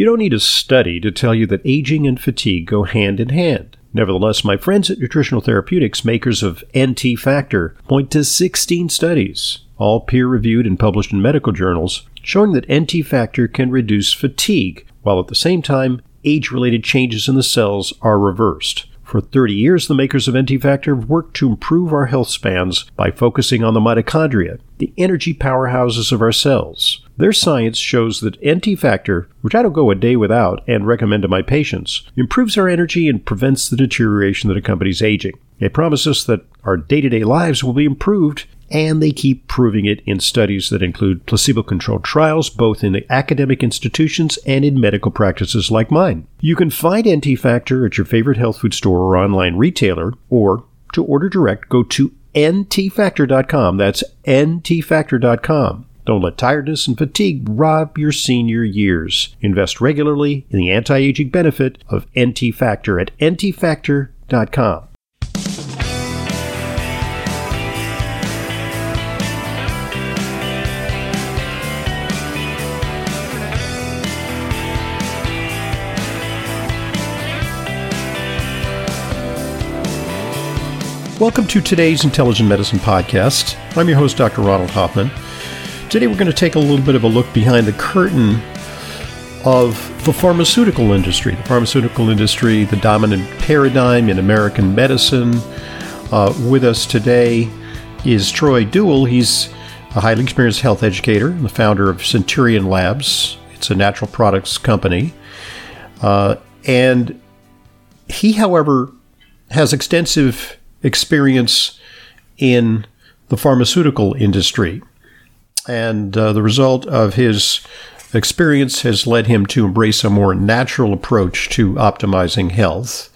You don't need a study to tell you that aging and fatigue go hand in hand. Nevertheless, my friends at Nutritional Therapeutics, makers of NT Factor, point to 16 studies, all peer reviewed and published in medical journals, showing that NT Factor can reduce fatigue, while at the same time, age related changes in the cells are reversed. For 30 years, the makers of NT Factor have worked to improve our health spans by focusing on the mitochondria, the energy powerhouses of our cells. Their science shows that NT Factor, which I don't go a day without and recommend to my patients, improves our energy and prevents the deterioration that accompanies aging. It promises that our day to day lives will be improved and they keep proving it in studies that include placebo controlled trials both in academic institutions and in medical practices like mine. You can find NT Factor at your favorite health food store or online retailer, or to order direct, go to ntfactor.com. That's ntfactor.com. Don't let tiredness and fatigue rob your senior years. Invest regularly in the anti aging benefit of NT Factor at ntfactor.com. Welcome to today's Intelligent Medicine Podcast. I'm your host, Dr. Ronald Hoffman. Today we're going to take a little bit of a look behind the curtain of the pharmaceutical industry. The pharmaceutical industry, the dominant paradigm in American medicine. Uh, with us today is Troy Duell. He's a highly experienced health educator and the founder of Centurion Labs. It's a natural products company. Uh, and he, however, has extensive experience in the pharmaceutical industry. And uh, the result of his experience has led him to embrace a more natural approach to optimizing health.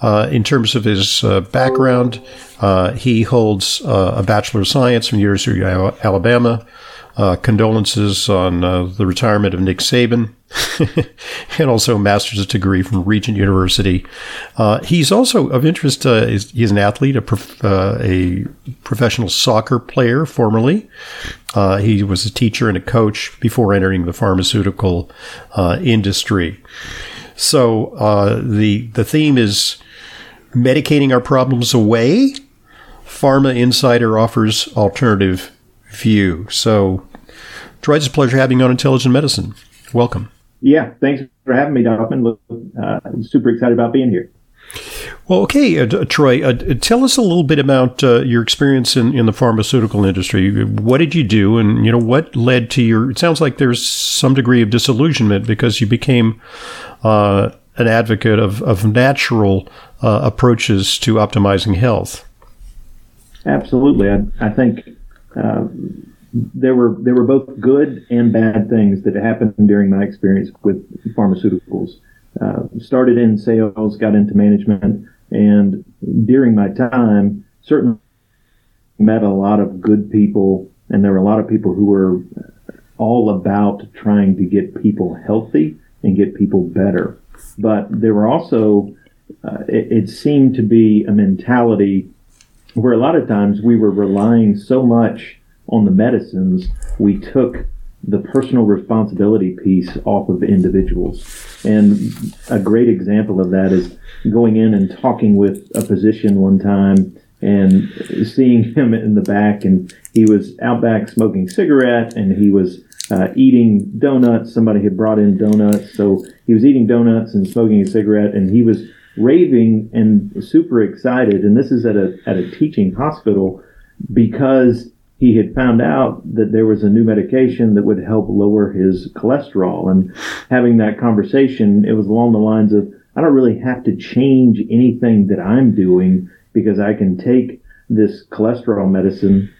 Uh, in terms of his uh, background, uh, he holds uh, a Bachelor of Science from the University of Alabama, uh, condolences on uh, the retirement of Nick Saban, and also a master's degree from Regent University. Uh, he's also of interest. Uh, he's an athlete, a, prof- uh, a professional soccer player formerly. Uh, he was a teacher and a coach before entering the pharmaceutical industry. So the the theme is medicating our problems away. Pharma Insider offers alternative view. So Troy, it's a pleasure having you on Intelligent Medicine. Welcome. Yeah, thanks for having me, Donovan. Uh, I'm super excited about being here. Well, okay, uh, Troy, uh, tell us a little bit about uh, your experience in, in the pharmaceutical industry. What did you do, and you know what led to your? It sounds like there's some degree of disillusionment because you became uh, an advocate of of natural uh, approaches to optimizing health. Absolutely, I, I think there were there were both good and bad things that happened during my experience with pharmaceuticals. Uh, started in sales, got into management, and during my time, certainly met a lot of good people, and there were a lot of people who were all about trying to get people healthy and get people better. But there were also, uh, it, it seemed to be a mentality where a lot of times we were relying so much on the medicines, we took the personal responsibility piece off of individuals. And a great example of that is going in and talking with a physician one time and seeing him in the back and he was out back smoking cigarette and he was uh, eating donuts. Somebody had brought in donuts. So he was eating donuts and smoking a cigarette and he was raving and super excited. And this is at a, at a teaching hospital because he had found out that there was a new medication that would help lower his cholesterol. And having that conversation, it was along the lines of, I don't really have to change anything that I'm doing because I can take this cholesterol medicine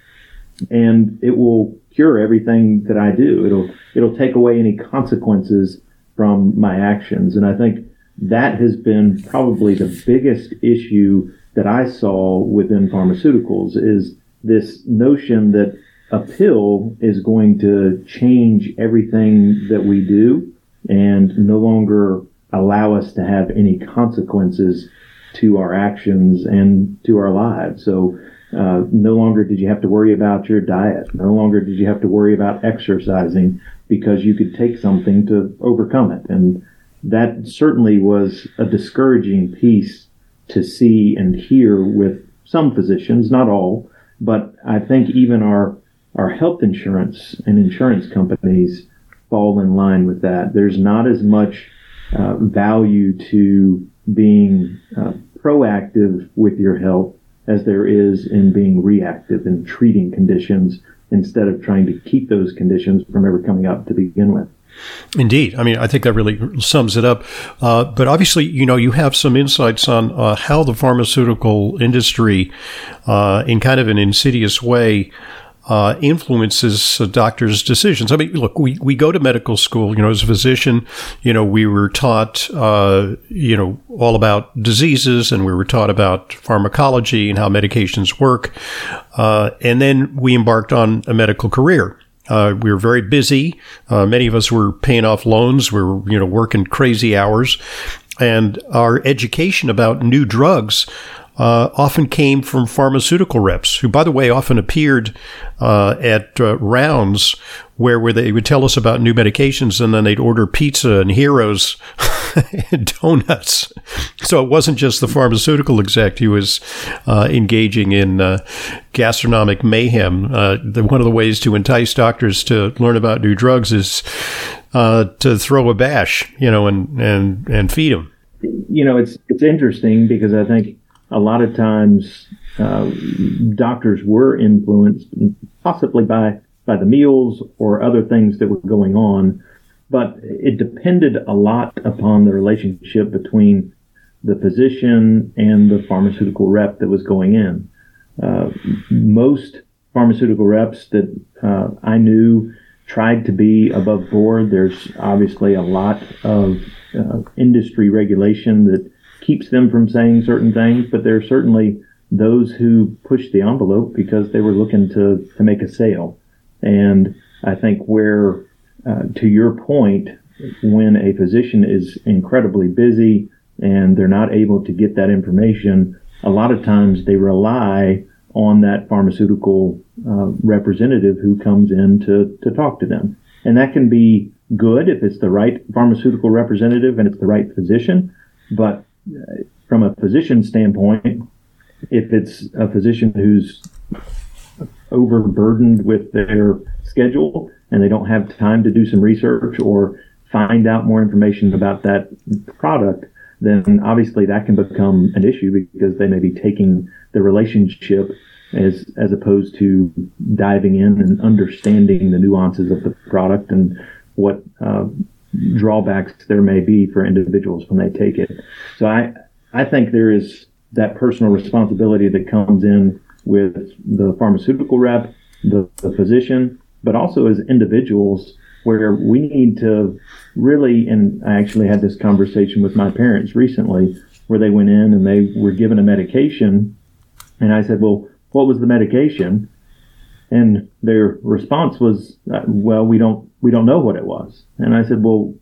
and it will cure everything that I do. It'll, it'll take away any consequences from my actions. And I think that has been probably the biggest issue that I saw within pharmaceuticals is this notion that a pill is going to change everything that we do and no longer allow us to have any consequences to our actions and to our lives. So, uh, no longer did you have to worry about your diet. No longer did you have to worry about exercising. because you could take something to overcome it. And that certainly was a discouraging piece to see and hear with some physicians, not all, but I think even our our health insurance and insurance companies fall in line with that. There's not as much uh, value to being uh, proactive with your health as there is in being reactive and treating conditions instead of trying to keep those conditions from ever coming up to begin with. Indeed. I mean, I think that really sums it up. Uh, but obviously, you know, you have some insights on uh, how the pharmaceutical industry, uh, in kind of an insidious way, uh, influences doctor's decisions. I mean, look, we, we go to medical school, you know, as a physician, you know, we were taught, uh, you know, all about diseases and we were taught about pharmacology and how medications work. Uh, and then we embarked on a medical career. Uh, we were very busy. Uh, many of us were paying off loans. We were, you know, working crazy hours. And our education about new drugs uh, often came from pharmaceutical reps, who, by the way, often appeared uh, at uh, rounds where, where they would tell us about new medications and then they'd order pizza and heroes donuts. So it wasn't just the pharmaceutical exec who was uh, engaging in uh, gastronomic mayhem. Uh, the, one of the ways to entice doctors to learn about new drugs is to throw a bash, you know, and, and, and feed them. You know, it's it's interesting because I think a lot of times uh, doctors were influenced possibly by by the meals or other things that were going on but it depended a lot upon the relationship between the physician and the pharmaceutical rep that was going in uh, most pharmaceutical reps that uh, I knew tried to be above board. There's obviously a lot of uh, industry regulation that keeps them from saying certain things, but there are certainly those who push the envelope because they were looking to, to make a sale. And I think where, uh, to your point, when a physician is incredibly busy and they're not able to get that information, a lot of times they rely on that pharmaceutical uh, representative who comes in to, to talk to them. And that can be good if it's the right pharmaceutical representative and it's the right physician. But from a physician standpoint, if it's a physician who's overburdened with their schedule and they don't have time to do some research or find out more information about that product, then obviously that can become an issue because they may be taking the relationship as as opposed to diving in and understanding the nuances of the product and what uh, drawbacks there may be for individuals when they take it. So I I think there is that personal responsibility that comes in with the pharmaceutical rep, the, the physician, but also as individuals where we need to really and I actually had this conversation with my parents recently where they went in and they were given a medication and I said, "Well, what was the medication?" And their response was, uh, "Well, we don't we don't know what it was." And I said, "Well,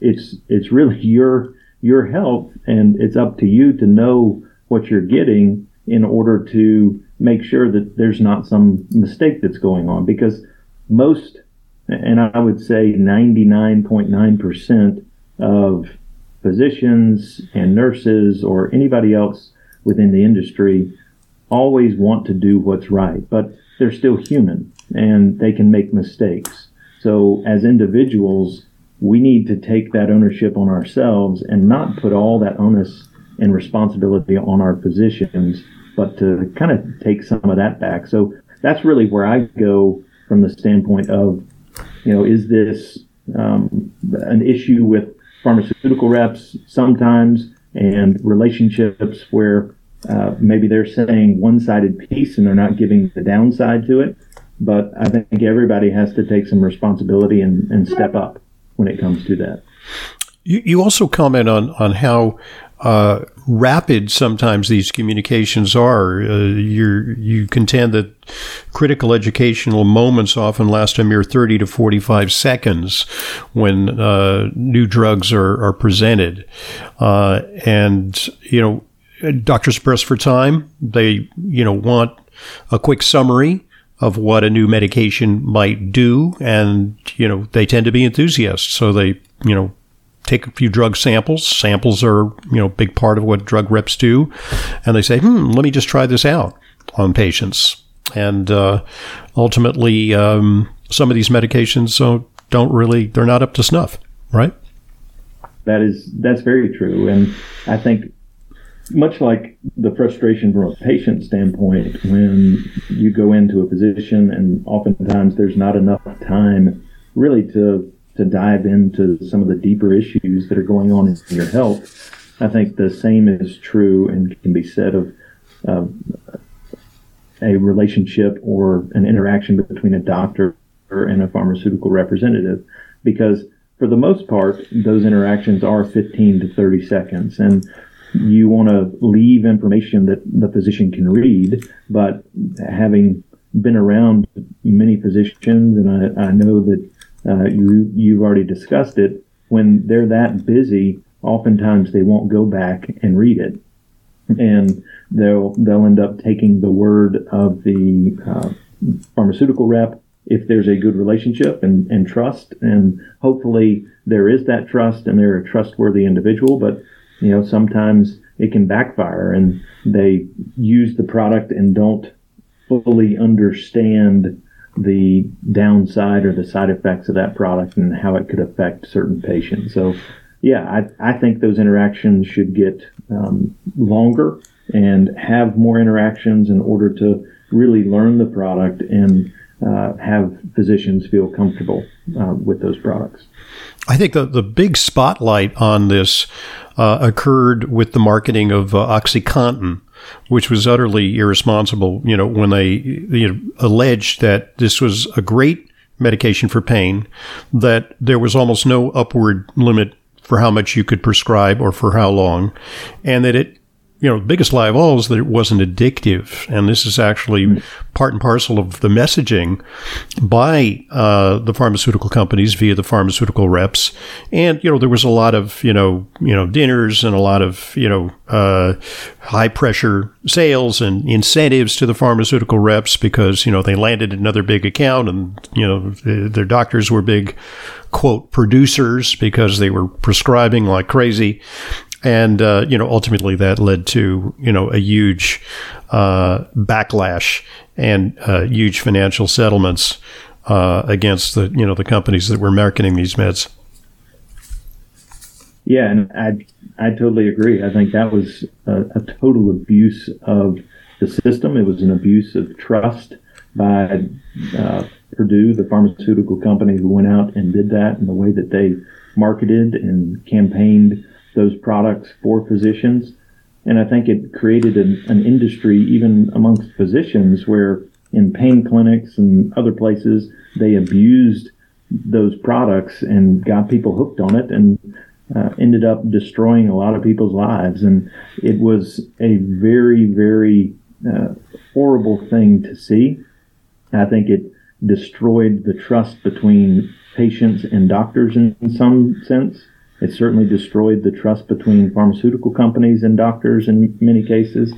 it's it's really your your health and it's up to you to know what you're getting in order to make sure that there's not some mistake that's going on because most and I would say 99.9% of physicians and nurses or anybody else within the industry always want to do what's right, but they're still human and they can make mistakes. So as individuals, we need to take that ownership on ourselves and not put all that onus and responsibility on our physicians, but to kind of take some of that back. So that's really where I go from the standpoint of, you know, is this um, an issue with pharmaceutical reps sometimes and relationships where uh, maybe they're saying one-sided piece and they're not giving the downside to it. But I think everybody has to take some responsibility and, and step up when it comes to that. You, you also comment on on how uh, rapid sometimes these communications are. Uh, you contend that critical educational moments often last a mere 30 to 45 seconds when uh, new drugs are, are presented. Uh, and, you know, doctors press for time. They, you know, want a quick summary of what a new medication might do, and you know they tend to be enthusiasts, so they you know take a few drug samples. Samples are you know a big part of what drug reps do, and they say, hmm, let me just try this out on patients, and uh, ultimately um, some of these medications don't, don't really they're not up to snuff, right? That is that's very true, and I think much like the frustration from a patient standpoint when you go into a physician and oftentimes there's not enough time really to to dive into some of the deeper issues that are going on in your health. I think the same is true and can be said of uh, a relationship or an interaction between a doctor and a pharmaceutical representative because for the most part those interactions are 15 to 30 seconds and you want to leave information that the physician can read, but having been around many physicians, and I, I know that uh, you you've already discussed it. When they're that busy, oftentimes they won't go back and read it, and they'll they'll end up taking the word of the uh, pharmaceutical rep if there's a good relationship and, and trust, and hopefully there is that trust and they're a trustworthy individual, but you know, sometimes it can backfire and they use the product and don't fully understand the downside or the side effects of that product and how it could affect certain patients. So, yeah, I, I think those interactions should get um, longer and have more interactions in order to really learn the product and uh, have physicians feel comfortable uh, with those products. I think the, the big spotlight on this uh, occurred with the marketing of uh, OxyContin, which was utterly irresponsible. You know, when they you know, alleged that this was a great medication for pain, that there was almost no upward limit for how much you could prescribe or for how long, and that it you know, the biggest lie of all is that it wasn't addictive. And this is actually mm. part and parcel of the messaging by uh, the pharmaceutical companies via the pharmaceutical reps. And, you know, there was a lot of, you know, you know, dinners and a lot of, you know, uh, high pressure sales and incentives to the pharmaceutical reps because, you know, they landed another big account and, you know, their doctors were big quote producers because they were prescribing like crazy and uh, you know ultimately that led to you know a huge uh, backlash and uh, huge financial settlements uh, against the you know the companies that were marketing these meds. Yeah, and I I totally agree. I think that was a, a total abuse of the system. It was an abuse of trust by uh, Purdue, the pharmaceutical company who went out and did that, and the way that they marketed and campaigned those products for physicians. And I think it created an, an industry even amongst physicians where in pain clinics and other places, they abused those products and got people hooked on it and uh, ended up destroying a lot of people's lives. And it was a very, very uh, horrible thing to see. I think it destroyed the trust between patients and doctors in, in some sense. It certainly destroyed the trust between pharmaceutical companies and doctors in many cases.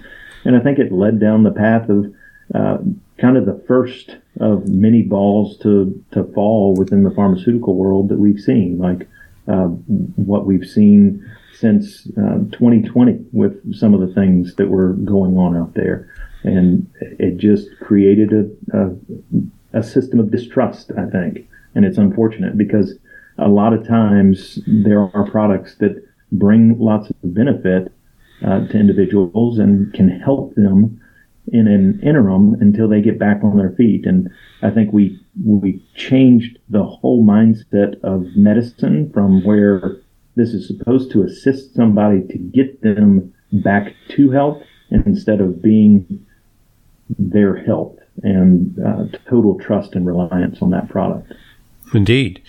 And I think it led down the path of uh, kind of the first of many balls to, to fall within the pharmaceutical world that we've seen, like uh, what we've seen since uh, 2020 with some of the things that were going on out there. And it just created a, a, a system of distrust, I think. And it's unfortunate because a lot of times there are products that bring lots of benefit uh, to individuals and can help them in an interim until they get back on their feet. And I think we we changed the whole mindset of medicine from where this is supposed to assist somebody to get them back to health instead of being their health and uh, total trust and reliance on that product. Indeed.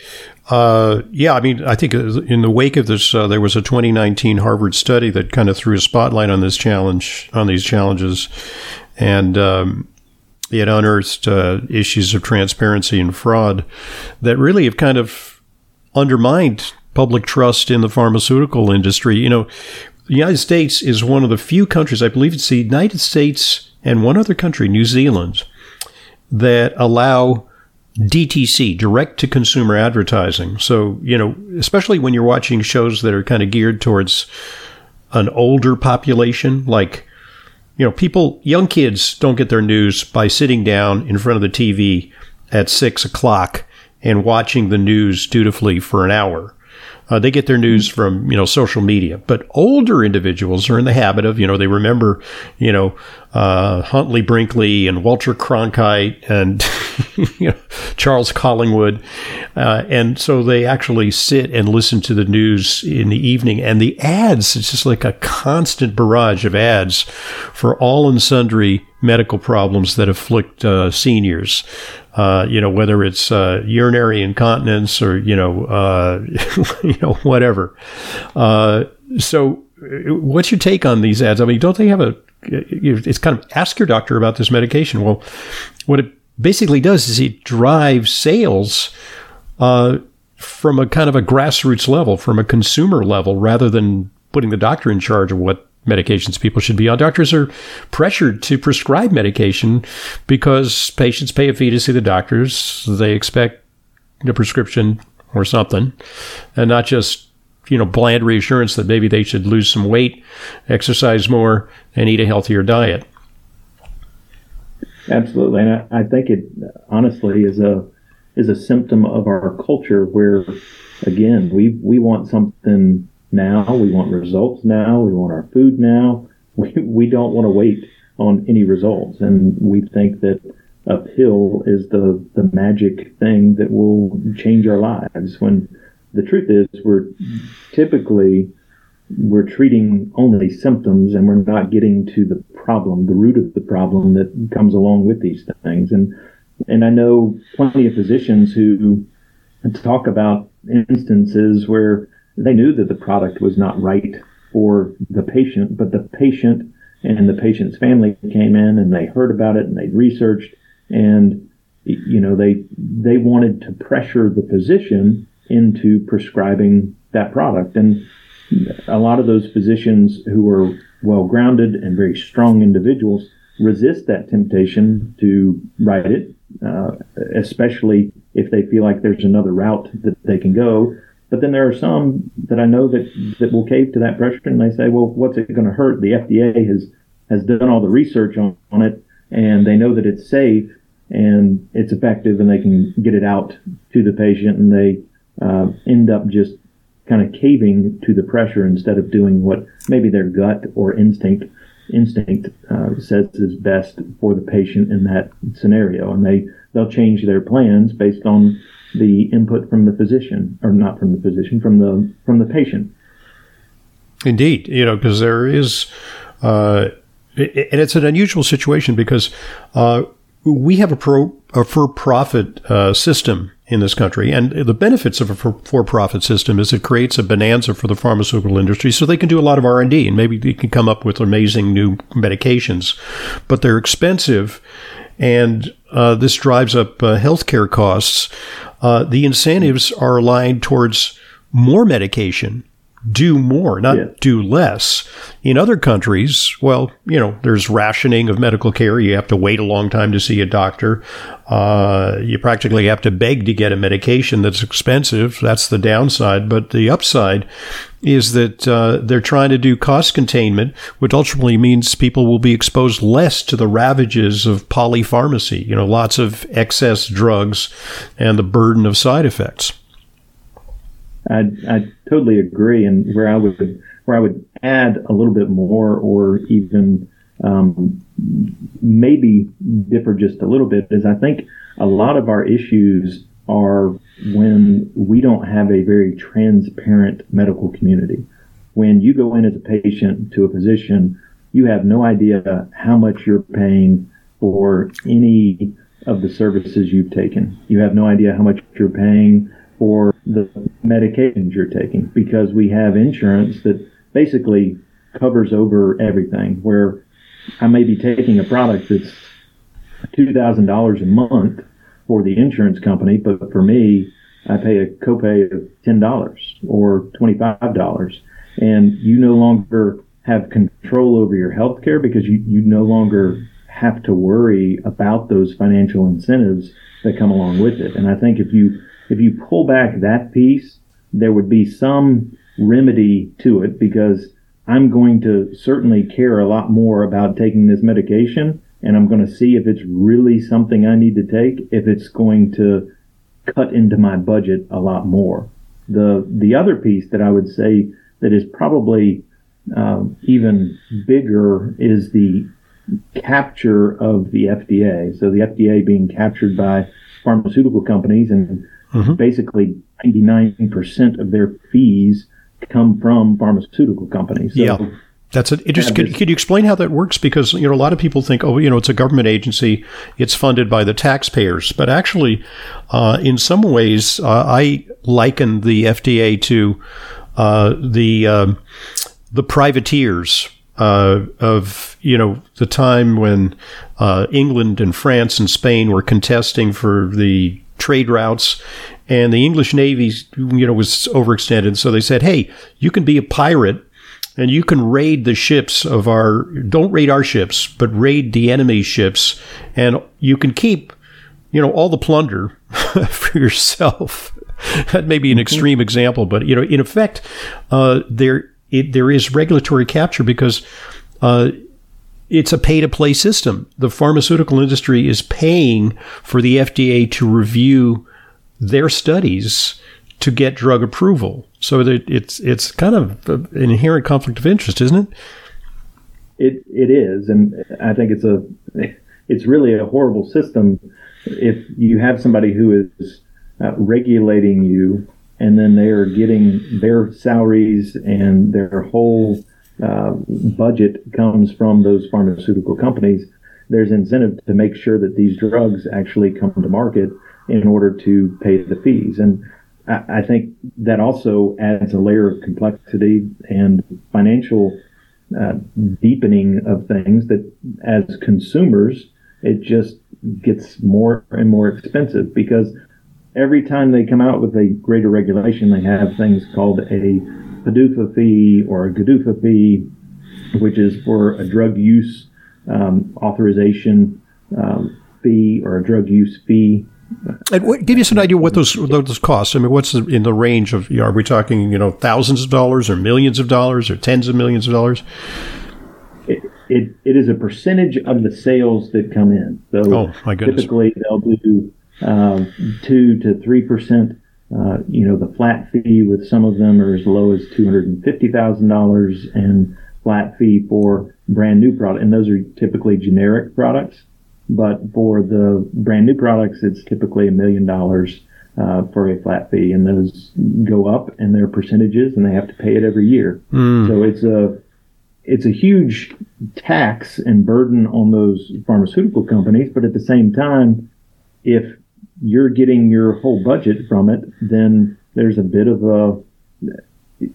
Uh, yeah, I mean, I think in the wake of this, uh, there was a 2019 Harvard study that kind of threw a spotlight on this challenge, on these challenges, and um, it unearthed uh, issues of transparency and fraud that really have kind of undermined public trust in the pharmaceutical industry. You know, the United States is one of the few countries, I believe it's the United States and one other country, New Zealand, that allow DTC, direct to consumer advertising. So, you know, especially when you're watching shows that are kind of geared towards an older population, like, you know, people, young kids don't get their news by sitting down in front of the TV at six o'clock and watching the news dutifully for an hour. Uh, they get their news from you know social media, but older individuals are in the habit of you know they remember you know uh, Huntley Brinkley and Walter Cronkite and you know, Charles Collingwood, uh, and so they actually sit and listen to the news in the evening. And the ads, it's just like a constant barrage of ads for all and sundry medical problems that afflict uh, seniors. Uh, you know, whether it's uh, urinary incontinence or you know, uh, you know, whatever. So, what's your take on these ads? I mean, don't they have a? It's kind of ask your doctor about this medication. Well, what it basically does is it drives sales uh, from a kind of a grassroots level, from a consumer level, rather than putting the doctor in charge of what medications people should be on. Doctors are pressured to prescribe medication because patients pay a fee to see the doctors. They expect a prescription or something, and not just you know bland reassurance that maybe they should lose some weight, exercise more, and eat a healthier diet. Absolutely, and I, I think it honestly is a is a symptom of our culture where, again, we we want something now. We want results now. We want our food now. We, we don't want to wait on any results. And we think that a pill is the, the magic thing that will change our lives when the truth is we're typically we're treating only symptoms and we're not getting to the problem, the root of the problem that comes along with these things. And and I know plenty of physicians who talk about instances where they knew that the product was not right for the patient, but the patient and the patient's family came in and they heard about it and they researched and you know they they wanted to pressure the physician into prescribing that product and a lot of those physicians who are well grounded and very strong individuals resist that temptation to write it uh, especially if they feel like there's another route that they can go but then there are some that I know that, that will cave to that pressure and they say, well, what's it going to hurt? The FDA has, has done all the research on, on it and they know that it's safe and it's effective and they can get it out to the patient and they uh, end up just kind of caving to the pressure instead of doing what maybe their gut or instinct instinct uh, says is best for the patient in that scenario and they they'll change their plans based on the input from the physician, or not from the physician, from the from the patient. Indeed, you know, because there is, uh, and it's an unusual situation because uh, we have a pro a for profit uh, system in this country, and the benefits of a for profit system is it creates a bonanza for the pharmaceutical industry, so they can do a lot of R and D, and maybe they can come up with amazing new medications, but they're expensive and uh, this drives up uh, healthcare costs. Uh, the incentives are aligned towards more medication, do more, not yeah. do less. In other countries, well, you know, there's rationing of medical care. You have to wait a long time to see a doctor. Uh, you practically have to beg to get a medication that's expensive. That's the downside. But the upside is that uh, they're trying to do cost containment, which ultimately means people will be exposed less to the ravages of polypharmacy, you know, lots of excess drugs and the burden of side effects. I, I totally agree. And where I would, where I would add a little bit more or even um, maybe differ just a little bit is I think a lot of our issues are when we don't have a very transparent medical community. When you go in as a patient to a physician, you have no idea how much you're paying for any of the services you've taken. You have no idea how much you're paying for the medications you're taking because we have insurance that basically covers over everything where I may be taking a product that's $2,000 a month for the insurance company, but for me, I pay a copay of $10 or $25 and you no longer have control over your health care because you, you no longer have to worry about those financial incentives that come along with it. And I think if you if you pull back that piece, there would be some remedy to it because I'm going to certainly care a lot more about taking this medication and I'm going to see if it's really something I need to take, if it's going to cut into my budget a lot more. The, the other piece that I would say that is probably um, even bigger is the capture of the FDA. So the FDA being captured by pharmaceutical companies and mm-hmm. basically 99% of their fees come from pharmaceutical companies. So yeah. That's it just could, could you explain how that works? Because you know a lot of people think, oh, you know, it's a government agency, it's funded by the taxpayers, but actually, uh, in some ways, uh, I liken the FDA to uh, the um, the privateers uh, of you know the time when uh, England and France and Spain were contesting for the trade routes, and the English Navy you know was overextended. So they said, "Hey, you can be a pirate." And you can raid the ships of our, don't raid our ships, but raid the enemy ships. And you can keep, you know, all the plunder for yourself. that may be an mm-hmm. extreme example, but, you know, in effect, uh, there it, there is regulatory capture because uh, it's a pay to play system. The pharmaceutical industry is paying for the FDA to review their studies to get drug approval. So it's it's kind of an inherent conflict of interest, isn't it? It it is, and I think it's a it's really a horrible system if you have somebody who is uh, regulating you and then they are getting their salaries and their whole uh, budget comes from those pharmaceutical companies. There's incentive to make sure that these drugs actually come to market in order to pay the fees. And I, I think that also adds a layer of complexity and financial uh, deepening of things that as consumers, it just gets more and more expensive because every time they come out with a greater regulation, they have things called a PDUFA fee or a GDUFA fee, which is for a drug use um, authorization um, fee or a drug use fee. And what, give us an idea what those those costs. I mean, what's in the range of? You know, are we talking you know thousands of dollars or millions of dollars or tens of millions of dollars? It, it, it is a percentage of the sales that come in. So oh, my goodness. typically they'll do um, two to three percent. Uh, you know, the flat fee with some of them are as low as two hundred and fifty thousand dollars, and flat fee for brand new product, and those are typically generic products. But for the brand new products, it's typically a million dollars uh, for a flat fee, and those go up, and they're percentages, and they have to pay it every year. Mm. So it's a it's a huge tax and burden on those pharmaceutical companies, but at the same time, if you're getting your whole budget from it, then there's a bit of a,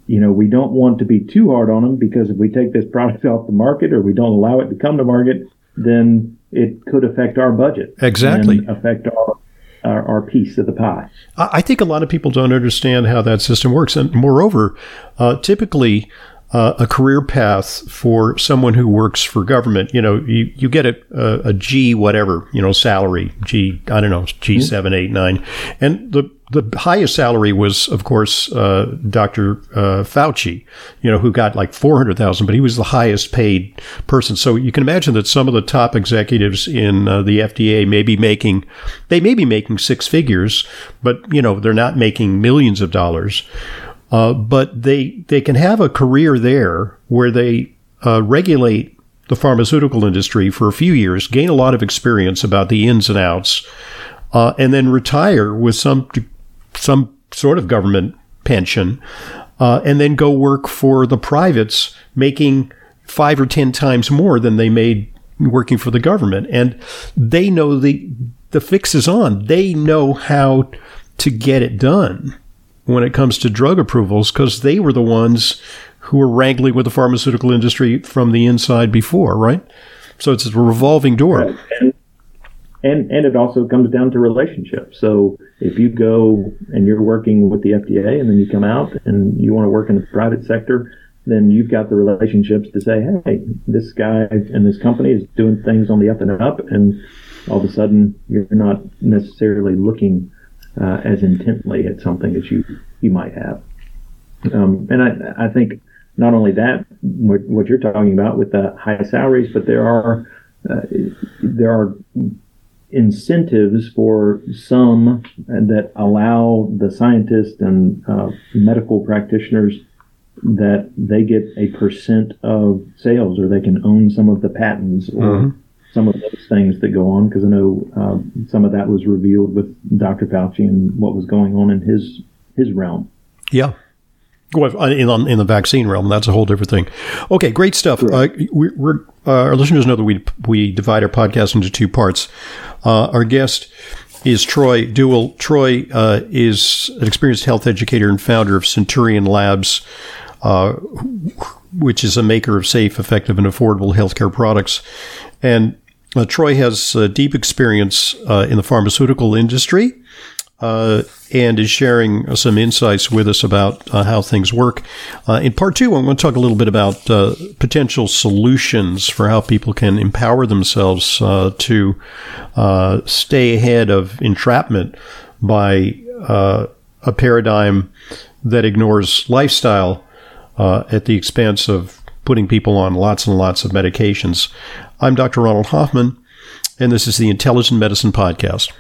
you know, we don't want to be too hard on them because if we take this product off the market or we don't allow it to come to market, then it could affect our budget. Exactly. affect our, our, our, piece of the pie. I think a lot of people don't understand how that system works. And moreover, uh, typically, uh, a career path for someone who works for government. You know, you, you get a, a, a G whatever, you know, salary, G, I don't know, G mm-hmm. seven, eight, nine. And the, the highest salary was, of course, uh, Dr. Uh, Fauci, you know, who got like 400,000, but he was the highest paid person. So you can imagine that some of the top executives in uh, the FDA may be making, they may be making six figures, but, you know, they're not making millions of dollars. Uh, but they they can have a career there where they uh, regulate the pharmaceutical industry for a few years, gain a lot of experience about the ins and outs, uh, and then retire with some some sort of government pension, uh, and then go work for the privates, making five or ten times more than they made working for the government, and they know the the fix is on. They know how to get it done when it comes to drug approvals because they were the ones who were wrangling with the pharmaceutical industry from the inside before, right? So it's a revolving door. Right. And, and, and it also comes down to relationships. So if you go and you're working with the FDA and then you come out and you want to work in the private sector, then you've got the relationships to say, hey, this guy and this company is doing things on the up and up, and all of a sudden you're not necessarily looking uh, as intently at something as you you might have. Um, and I, I think not only that, what, what, you're talking about with the high salaries, but there are uh, there are incentives for some that allow the scientists and uh, medical practitioners that they get a percent of sales or they can own some of the patents or mm-hmm. Some of those things that go on because I know um, some of that was revealed with Dr. Fauci and what was going on in his his realm. Yeah. Well, in, in the vaccine realm, that's a whole different thing. Okay, great stuff. Uh, we, are uh, our listeners know that we we divide our podcast into two parts. Uh, our guest is Troy Duell. Troy uh, is an experienced health educator and founder of Centurion Labs, uh, which is a maker of safe, effective, and affordable healthcare products. And uh, Troy has deep experience in the pharmaceutical industry uh, and is sharing some insights with us about uh, how things work. Uh, in part two, I'm going to talk a little bit about uh, potential solutions for how people can empower themselves uh, to uh, stay ahead of entrapment by a paradigm that ignores lifestyle at the expense of putting people on lots and lots of medications. I'm Dr. Ronald Hoffman, and this is the Intelligent Medicine Podcast.